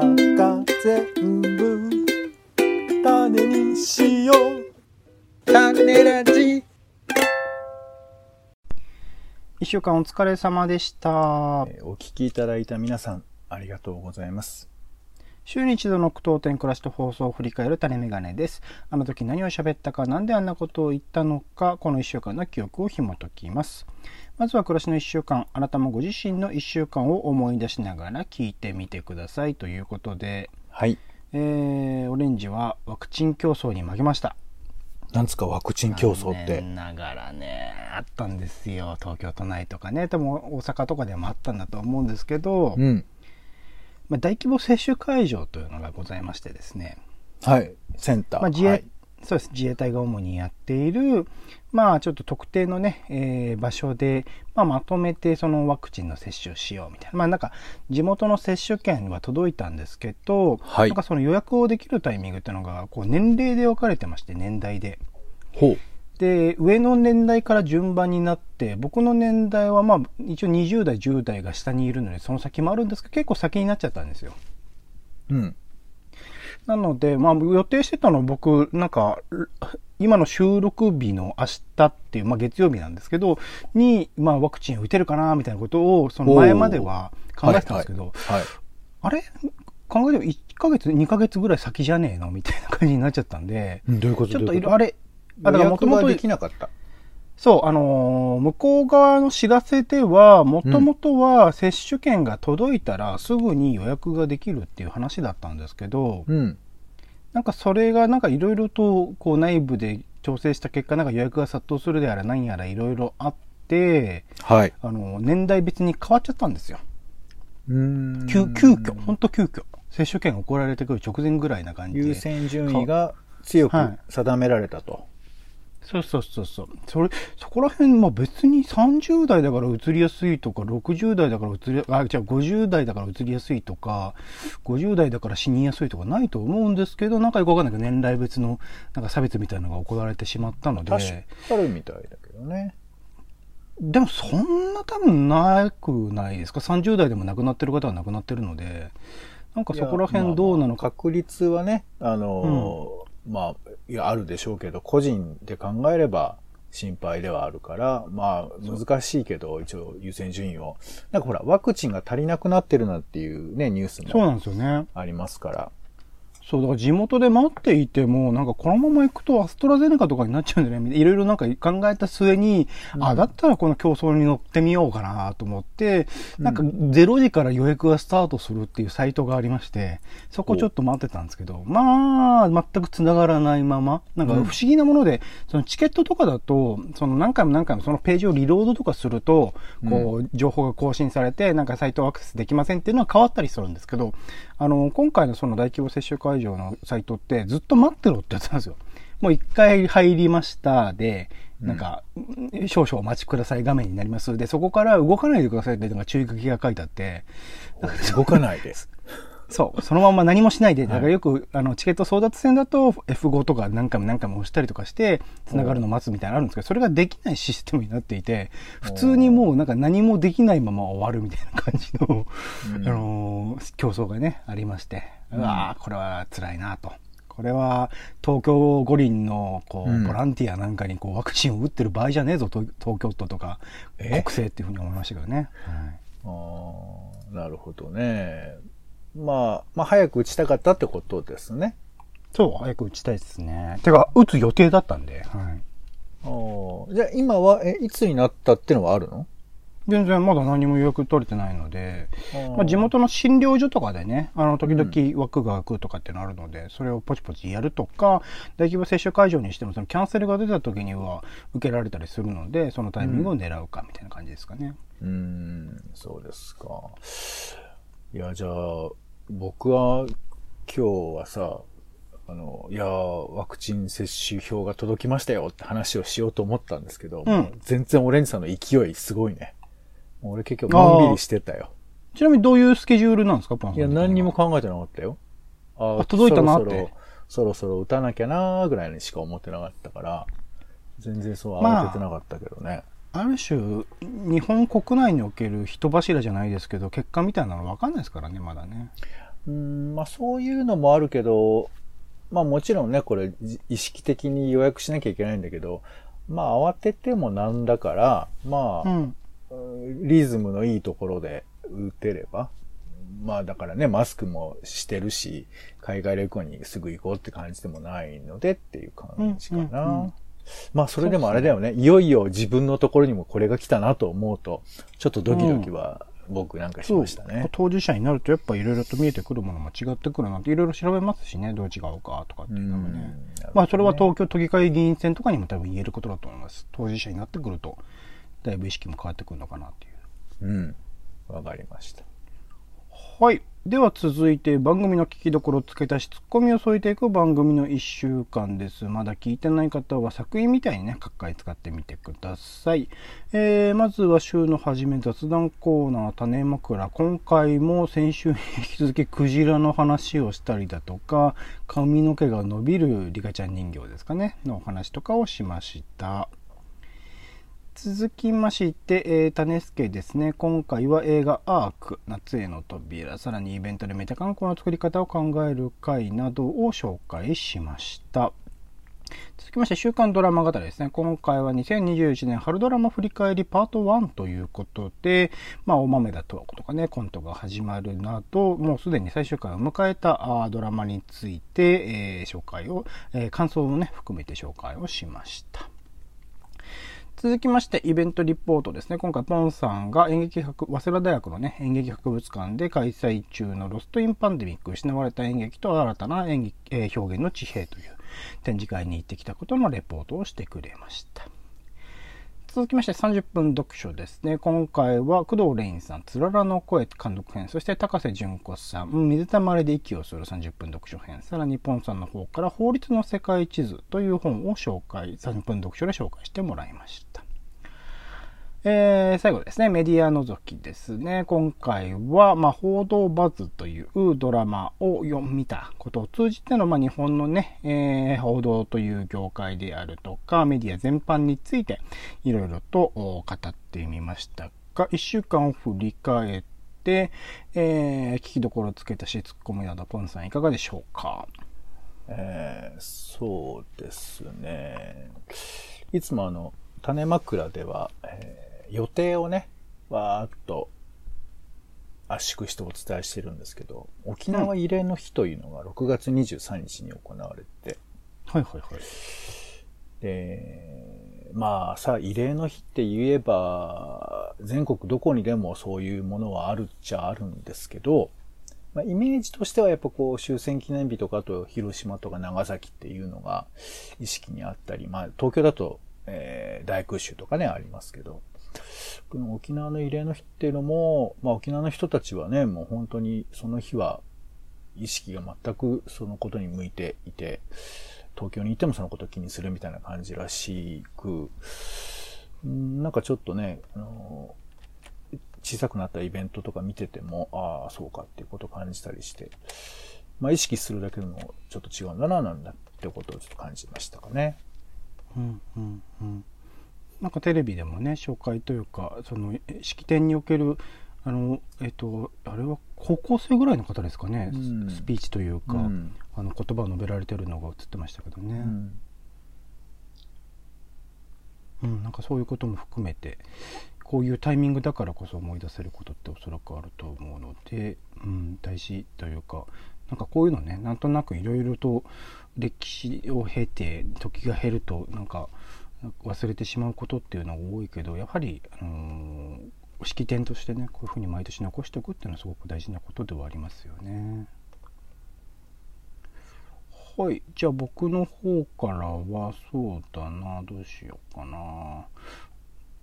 中全部種にしよう。種ラジ。一週間お疲れ様でした。えーお聞きいただいた皆さんありがとうございます週に一度の句読点暮らしと放送を振り返る種メガネです。あの時何を喋ったか、なんであんなことを言ったのか、この一週間の記憶を紐解きます。まずは暮らしの一週間、あなたもご自身の一週間を思い出しながら聞いてみてくださいということで、はいえー、オレンジはワクチン競争に負けました。なんつかワクチン競争っ残て念ながらね、あったんですよ。東京都内とかね、多分大阪とかでもあったんだと思うんですけど、うんまあ、大規模接種会場というのがございましてですね、はい。センター、まあ自衛はい。そうです。自衛隊が主にやっている、まあ、ちょっと特定のね、えー場所で、まあ、まとめてそのワクチンの接種をしようみたいな、まあ、なんか地元の接種券は届いたんですけど、はい。なんかその予約をできるタイミングっていうのがこう年齢で分かれてまして年代で。ほうで上の年代から順番になって僕の年代はまあ一応20代10代が下にいるのでその先もあるんですけど結構先になっちゃったんですよ。うん。なので、まあ、予定してたの僕、なんか、今の収録日の明日っていう、まあ、月曜日なんですけど、に、まあ、ワクチン打てるかな、みたいなことを、その前までは考えてたんですけど、はい、はい。あれ？考えても1ヶ月、2ヶ月ぐらい先じゃねえの？みたいな感じになっちゃったんで、うんどういうこと？ちょっとあれ、あだからもともとできなかった。そう、あのー向こう側の知らせでは、もともとは接種券が届いたらすぐに予約ができるっていう話だったんですけど、うん。なんかそれがなんかいろいろとこう内部で調整した結果、なんか予約が殺到するであら何やらいろいろあって、はい。あの、年代別に変わっちゃったんですよ。うーん。急、急遽、ほんと急遽。接種券が送られてくる直前ぐらいな感じで。優先順位が強くはい。定められたと、そうそうそうそう。それ、そこら辺、まあ別に30代だから移りやすいとか、60代だから移り、あ、違う、50代だから移りやすいとか、50代だから死にやすいとかないと思うんですけど、なんかよくわかんないけど、年代別の、なんか差別みたいなのが行われてしまったので。確かあるみたいだけどねでもそんな多分なくないですか ?30 代でも亡くなってる方は亡くなってるので、なんかそこら辺どうなのか。確率はねあのーまあいやあるでしょうけど個人で考えれば心配ではあるからまあ難しいけど一応優先順位をなんかほらワクチンが足りなくなってるなっていうねニュースもそうなんですよね。ありますからそう、だから地元で待っていても、なんかこのまま行くとアストラゼネカとかになっちゃうんじゃない？いろいろなんか考えた末に、あ、だったらこの競争に乗ってみようかなと思って、なんか0時から予約がスタートするっていうサイトがありまして、そこちょっと待ってたんですけど、まあ、全く繋がらないまま、なんか不思議なもので、そのチケットとかだと、その何回も何回もそのページをリロードとかすると、こう、情報が更新されて、なんかサイトアクセスできませんっていうのは変わったりするんですけど、あの、今回のその大規模接種会場のサイトってずっと待ってろってやつなんですよ。もう一回入りましたで、なんか、少々お待ちください画面になります。で、そこから動かないでくださいっていうのが注意書きが書いてあって、動かないで そう、そのまま何もしないで、だからよく、あの、チケット争奪戦だと F5 とか何回も何回も押したりとかして、繋がるのを待つみたいなのあるんですけど、それができないシステムになっていて、普通にもうなんか何もできないまま終わるみたいな感じの、あのー競争がね、ありまして、うわーこれは辛いなと。これは東京五輪のこう、うん。ボランティアなんかにこうワクチンを打ってる場合じゃねえぞ、東東京都とか、え？国政っていうふうに思いましたけどね。はい。あーなるほどねまあまあ早く打ちたかったってことですねそう、早く打ちたいですね。てか、打つ予定だったんで、はい。あーじゃあ今はえいつになったってのはあるの？全然まだ何も予約取れてないので、ーまあ、地元の診療所とかでね、あの、時々枠が空くとかってのあるので、それをポチポチやるとか、大規模接種会場にしても、そのキャンセルが出た時には受けられたりするので、そのタイミングを狙うかみたいな感じですかね。うーん、そうですか。いや、じゃあ、僕は今日はさ、あの、いや、ワクチン接種票が届きましたよって話をしようと思ったんですけど、うん全然オレンジさんの勢いすごいね。俺結局のんびりしてたよ。ちなみにどういうスケジュールなんですか、パンさんいや、何にも考えてなかったよ。ああ届いたなってそろそろ、そろそろ打たなきゃなーぐらいにしか思ってなかったから、全然そうまあ慌ててなかったけどね。ある種、日本国内における人柱じゃないですけど、結果みたいなの分かんないですからね、まだね。うん、まあそういうのもあるけど、まあもちろんね、これじ意識的に予約しなきゃいけないんだけど、まあ慌ててもなんだから、まあ、うん。うんリズムのいいところで打てれば、まあだからね、マスクもしてるし、海外旅行にすぐ行こうって感じでもないのでっていう感じかな。うんうんうんまあそれでもあれだよねいよいよ自分のところにもこれが来たなと思うと、ちょっとドキドキは僕なんかしましたね。当事者になるとやっぱいろいろと見えてくるものも違ってくるなんていろいろ調べますしね、どう違うかとかっていうのもね。まあそれは東京都議会議員選とかにも多分言えることだと思います。当事者になってくると、だいぶ意識も変わってくるのかなっていう。うん。わかりました。はい。では続いて番組の聞きどころを付け足しツッコミを添えていく番組の1週間です。まだ聞いてない方は作品みたいにね、各回使ってみてください。えー、まずは週の初め雑談コーナー種枕。今回も先週に引き続きクジラの話をしたりだとか、髪の毛が伸びるリカちゃん人形ですかね、のお話とかをしました。続きまして、えー、種助ですね。今回は映画アーク、夏への扉、さらにイベントでメタ観光の作り方を考える回などを紹介しました。続きまして、週刊ドラマ語りですね。今回は2021年春ドラマ振り返りパート1ということで、まあ、お豆だととかね、コントが始まるなど、もうすでに最終回を迎えたあドラマについて、えー紹介を、えー感想をね、含めて紹介をしました。続きまして、イベントリポートですね。今回、ポンさんが演劇博、早稲田大学のね、演劇博物館で開催中のロストインパンデミック、失われた演劇と新たな演劇、えー表現の地平という展示会に行ってきたことのレポートをしてくれました。続きまして30分読書ですね。今回は工藤レインさん、つららの声監督編、そして高瀬淳子さん、水たまりで息をする30分読書編、さらにポンさんの方から法律の世界地図という本を紹介、30分読書で紹介してもらいました。えー、最後ですね、メディア覗きですね。今回は、まあ、報道バズというドラマを読みたことを通じての、まあ、日本のね、えー報道という業界であるとか、メディア全般について、いろいろと語ってみましたが、一週間を振り返って、えー、聞きどころつけたし、ツッコミなど、ポンさんいかがでしょうか？えーそうですね。いつもあの、種枕では、えー予定をね、わーっと圧縮してお伝えしてるんですけど、沖縄慰霊の日というのが6月23日に行われて、はいはいはい。で、まあさ、慰霊の日って言えば、全国どこにでもそういうものはあるっちゃあるんですけど、まあ、イメージとしてはやっぱこう終戦記念日とかあと広島とか長崎っていうのが意識にあったり、まあ東京だと、えー大空襲とかねありますけど、この沖縄の慰霊の日っていうのも、まあ沖縄の人たちはね、もう本当にその日は意識が全くそのことに向いていて、東京にいてもそのことを気にするみたいな感じらしく、なんかちょっとね、あの小さくなったイベントとか見てても、ああ、そうかっていうことを感じたりして、まあ意識するだけでもちょっと違うんだな、なんだってことをちょっと感じましたかね。うんうんうん、なんかテレビでもね紹介というかそのえ式典におけるあのえっとあれは高校生ぐらいの方ですかね、うん。スピーチというか、うん。あの言葉を述べられてるのが映ってましたけどね、うん。うんなんかそういうことも含めてこういうタイミングだからこそ思い出せることっておそらくあると思うので、うん、大事というかなんかこういうのねなんとなくいろいろと歴史を経て時が経るとなんか忘れてしまうことっていうのが多いけどやはり、あのー式典としてねこういうふうに毎年残しておくっていうのはすごく大事なことではありますよね。はい。じゃあ僕の方からは、そうだな、どうしようかな。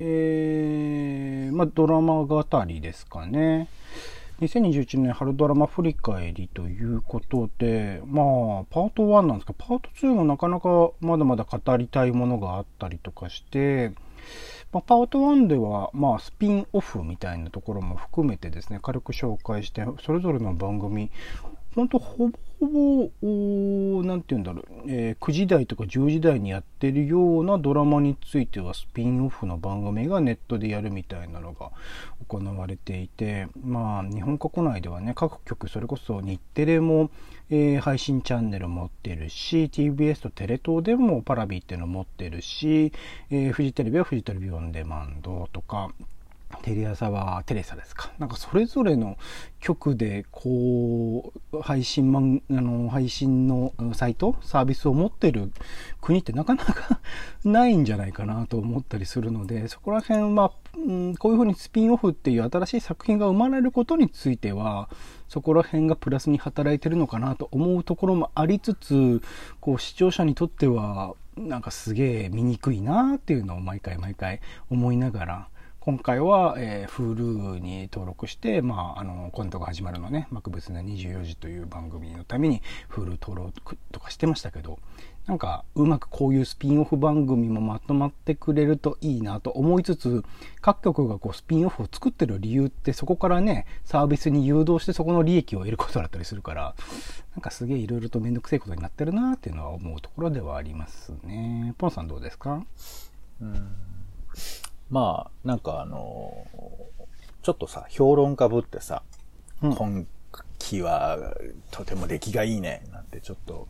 えー、まあドラマ語りですかね。2021年春ドラマ振り返りということで、まあ、パート1なんですが、パート2もなかなかまだまだ語りたいものがあったりとかして、まあ、パート1では、まあ、スピンオフみたいなところも含めてですね、軽く紹介して、それぞれの番組本当ほぼほぼ、おなんて言うんだろう、えー9時台とか10時台にやってるようなドラマについてはスピンオフの番組がネットでやるみたいなのが行われていて、まあ、日本国内ではね、各局、それこそ日テレも、えー配信チャンネル持ってるし、TBS とテレ東でもパラビーっていうの持ってるし、えーフジテレビはフジテレビオンデマンドとか、テレ朝はテレサですか。なんかそれぞれの局でこう配信マンあの配信のサイトサービスを持ってる国ってなかなかないんじゃないかなと思ったりするのでそこら辺は、うん、こういうふうにスピンオフっていう新しい作品が生まれることについてはそこら辺がプラスに働いてるのかなと思うところもありつつこう視聴者にとってはなんかすげえ見にくいなっていうのを毎回毎回思いながら今回は、えー、Hulu に登録して、まあ、あの、コントが始まるのね、幕別な24時という番組のために Hulu 登録とかしてましたけど、なんか、うまくこういうスピンオフ番組もまとまってくれるといいなと思いつつ、各局がこうスピンオフを作ってる理由ってそこからね、サービスに誘導してそこの利益を得ることだったりするから、なんかすげえいろいろとめんどくせえことになってるなっていうのは思うところではありますね。ポンさんどうですか？うん。まあ、なんかあのちょっとさ、評論家ぶってさ、うん今期はとても出来がいいね、なんてちょっと、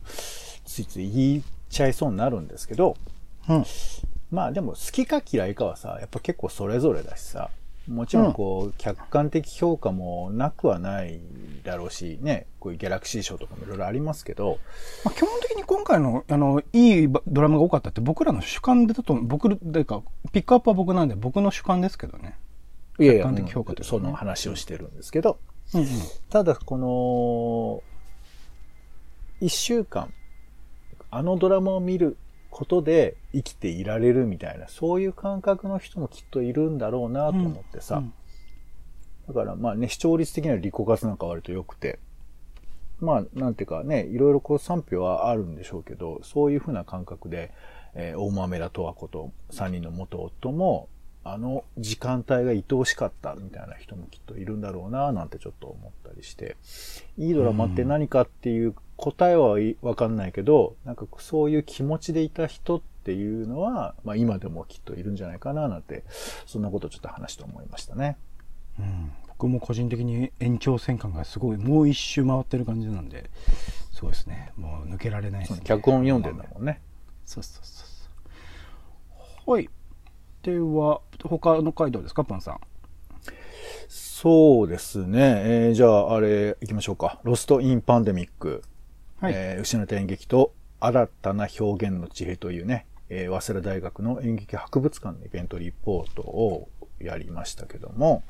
ついつい言っちゃいそうになるんですけど、うん。まあでも好きか嫌いかはさ、やっぱ結構それぞれだしさ、もちろんこう、客観的評価もなくはないだろうし、ね、こういうギャラクシー賞とかもいろいろありますけど、まあ、基本的に今回の、あの、いいばドラマが多かったって僕らの主観でだと、僕、というか、ピックアップは僕なんで僕の主観ですけどね。客観的評価というかねその話をしてるんですけど、うんうん。ただこの、一週間、あのドラマを見ることで生きていられるみたいな、そういう感覚の人もきっといるんだろうなと思ってさ、うん。だからまあね、視聴率的にはリコ活なんか割と良くて、まあなんていうかね、いろいろこう賛否はあるんでしょうけど、そういうふうな感覚で、えー大豆田十和子と3人の元夫も、あの時間帯が愛おしかったみたいな人もきっといるんだろうななんてちょっと思ったりして、いいドラマって何かっていう答えはいわかんないけど、なんかそういう気持ちでいた人っていうのは、まあ今でもきっといるんじゃないかななんて、そんなことをちょっと話して思いましたね。うん、僕も個人的に延長戦感がすごいもう一周回ってる感じなんでそうですねもう抜けられないですね脚本読んでんだもんね。そうそうそうそうはいでは他の回どうですかパンさんそうですね。えーじゃあ、あれ、行きましょうか。ロスト・イン・パンデミック。はいえー失った演劇と新たな表現の地平というね、えー早稲田大学の演劇博物館のイベントリポートをやりましたけども、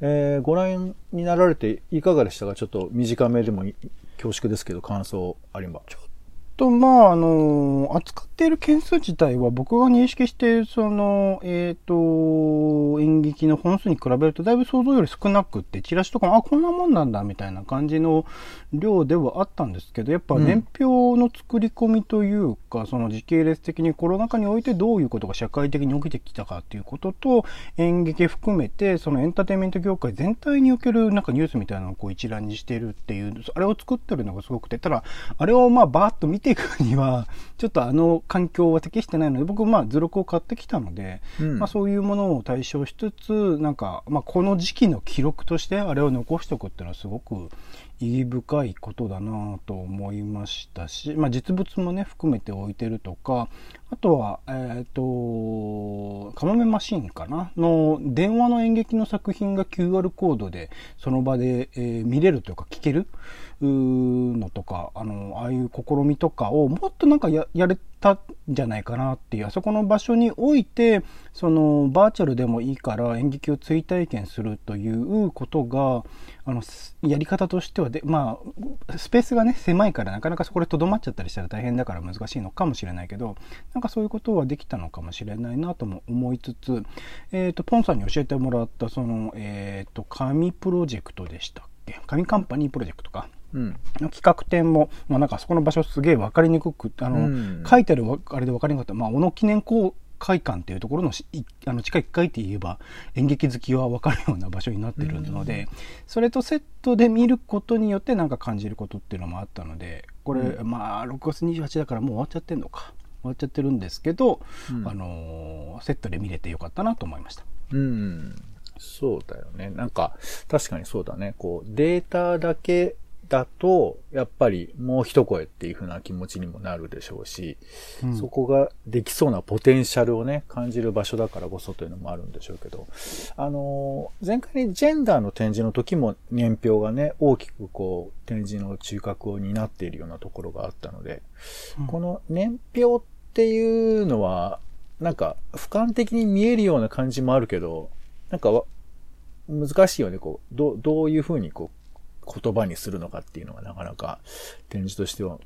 えーご覧になられていかがでしたか？ちょっと短めでも恐縮ですけど、感想ありば。とまああの扱っている件数自体は僕が認識しているそのえっ、と演劇の本数に比べるとだいぶ想像より少なくってチラシとかもあこんなもんなんだみたいな感じの量ではあったんですけどやっぱうん。年表の作り込みというか、その時系列的にコロナ禍においてどういうことが社会的に起きてきたかっていうことと演劇含めてそのエンターテインメント業界全体におけるなんかニュースみたいなのをこう一覧にしてるっていうあれを作ってるのがすごくてただあれをまあバーッと見ていくにはちょっとあの環境は適してないので僕まあ図録を買ってきたので、うん。まあ、そういうものを対象しつつなんか、まあ、この時期の記録としてあれを残しておくっていうのはすごく意義深いことだなと思いましたし、まあ、実物もね含めて置いてるとかあとはえっ、とカモメマシーンかなの電話の演劇の作品が QR コードでその場で、えー見れるというか聞けるのとかあのああいう試みとかをもっとなんかややれたんじゃないかなっていうあそこの場所においてそのバーチャルでもいいから演劇を追体験するということがあのやり方としてはでまあスペースがね狭いからなかなかそこでとどまっちゃったりしたら大変だから難しいのかもしれないけどなんかそういうことはできたのかもしれないなとも思いつつ、えー、とポンさんに教えてもらったその、えー、と紙プロジェクトでしたっけ？紙カンパニープロジェクトか。うん。の企画展も、まあ、なんかそこの場所すげえ分かりにくくあの、うん。書いてあるわあれで分かりにくかった、まあ、小野記念公会館っていうところのあの地下1階って言えば演劇好きは分かるような場所になってるので、それとセットで見ることによってなんか感じることっていうのもあったのでこれ、うまあ6月28だからもう終わっちゃってんのか終わっちゃってるんですけど、うんあのーセットで見れてよかったなと思いました。うん。そうだよね。なんか、確かにそうだね。こう、データだけだと、やっぱりもう一声っていう風な気持ちにもなるでしょうし、うん。そこができそうなポテンシャルをね、感じる場所だからこそというのもあるんでしょうけど、あのー前回にジェンダーの展示の時も年表がね、大きくこう、展示の中核を担っているようなところがあったので、この年表っていうのは、なんか、俯瞰的に見えるような感じもあるけど、なんかわ、難しいよね、こう、どう、どういうふうにこう、言葉にするのかっていうのがなかなか展示としては、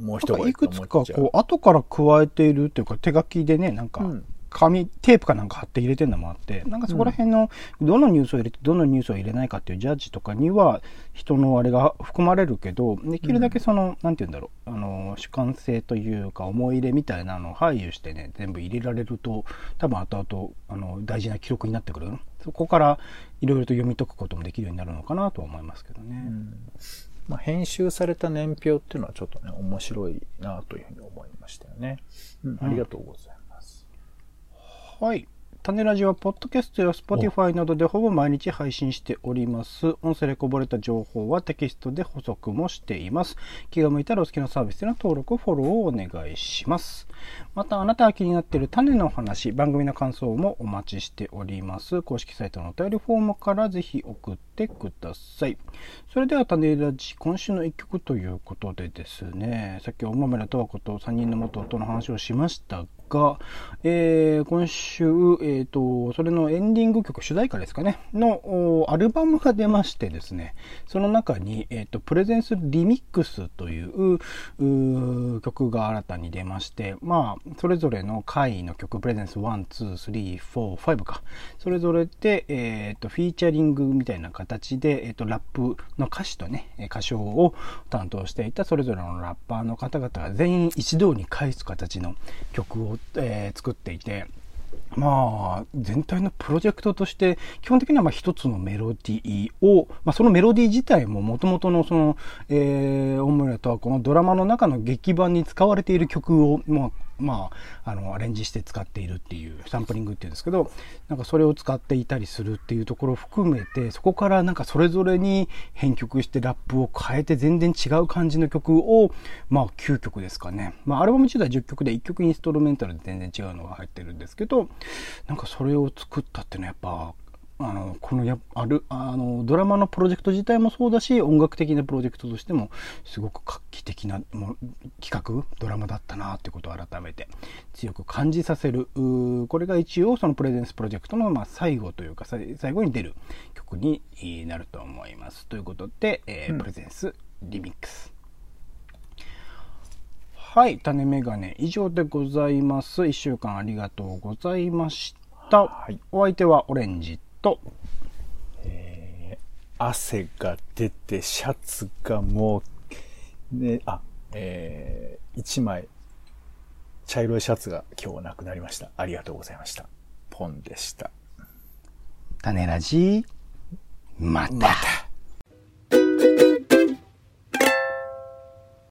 もう一なんか声いくつか。こう後から加えているっていうか手書きでねなんかうん紙テープかなんか貼って入れてるのもあってなんかそこら辺のどのニュースを入れてどのニュースを入れないかっていうジャッジとかには人のあれが含まれるけどできるだけその、なんて言うんだろうあの主観性というか思い入れみたいなのを配慮してね全部入れられると多分後々あの大事な記録になってくるそこからいろいろと読み解くこともできるようになるのかなとは思いますけどね。うんまあ、編集された年表っていうのはちょっとね、面白いなというふうに思いましたよね。うん、ありがとうございます。はい。種ラジは、ポッドキャストや Spotify などでほぼ毎日配信しております。音声でこぼれた情報はテキストで補足もしています。気が向いたらお好きなサービスでの登録、フォローをお願いします。また、あなたが気になっている種の話、番組の感想もお待ちしております。公式サイトのお便りフォームからぜひ送ってください。それでは、種ラジ、今週の一曲ということでですね、さっき、大豆田十和子と3人の元夫の話をしましたが、がえー今週、えっ、と、それのエンディング曲、主題歌ですかね、のアルバムが出ましてですね、その中に、えっ、と、プレゼンスリミックスというう曲が新たに出まして、まあ、それぞれの回の曲、プレゼンス1、2、3、4、5か、それぞれで、えっ、と、フィーチャリングみたいな形で、えっ、と、ラップの歌詞とね、歌唱を担当していたそれぞれのラッパーの方々が全員一堂に会す形の曲を、えー作っていて、まあ、全体のプロジェクトとして、基本的にはまあ一つのメロディーを、まあ、そのメロディー自体ももともとのその、えー、オムレとはこのドラマの中の劇版に使われている曲を、まあ、まあ、あの、アレンジして使っているっていう、サンプリングっていうんですけど、なんかそれを使っていたりするっていうところを含めて、そこからなんかそれぞれに編曲してラップを変えて全然違う感じの曲を、まあ9曲ですかね。まあアルバム自体10曲で1曲インストルメンタルで全然違うのが入ってるんですけど、なんかそれを作ったっていうのはやっぱ、あの、このや、ある、あの、ドラマのプロジェクト自体もそうだし、音楽的なプロジェクトとしても、すごく画期的なも企画、ドラマだったなってことを改めて強く感じさせる。これが一応そのプレゼンスプロジェクトの、まあ、最後というか、さ最後に出る曲になると思います。ということで、えーうんプレゼンスリミックス。はい、種メガネ以上でございます。一週間ありがとうございました。はいお相手はオレンジと、えー汗が出て、シャツがもう、ね、あ、えー、一枚、茶色いシャツが今日なくなりました。ありがとうございました。ポンでした。種ラジ、また。また。